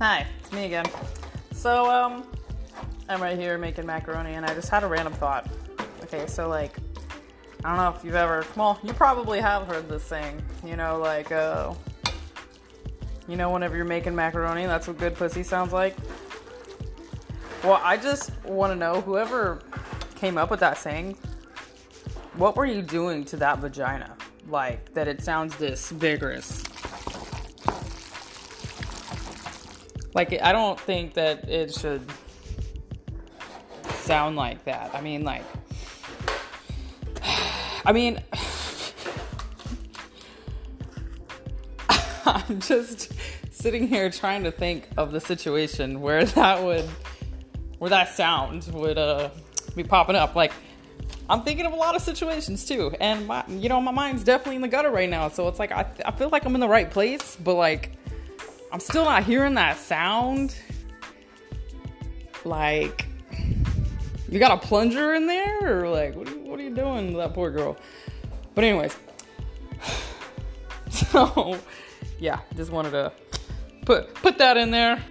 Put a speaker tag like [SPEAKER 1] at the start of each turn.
[SPEAKER 1] Hi, it's me again. So, um, I'm right here making macaroni, and I just had a random thought. Okay, so, like, I don't know if you've ever, well, you probably have heard this saying, you know, like, uh, you know, whenever you're making macaroni, that's what good pussy sounds like. Well, I just want to know whoever came up with that saying, what were you doing to that vagina? Like, that it sounds this vigorous. Like, I don't think that it should sound like that. I mean, like, I mean, I'm just sitting here trying to think of the situation where that would, where that sound would uh, be popping up. Like, I'm thinking of a lot of situations too, and my, you know, my mind's definitely in the gutter right now. So it's like I, I feel like I'm in the right place, but like I'm still not hearing that sound. Like, you got a plunger in there, or like, what are you, what are you doing to that poor girl? But anyways, so yeah, just wanted to put put that in there.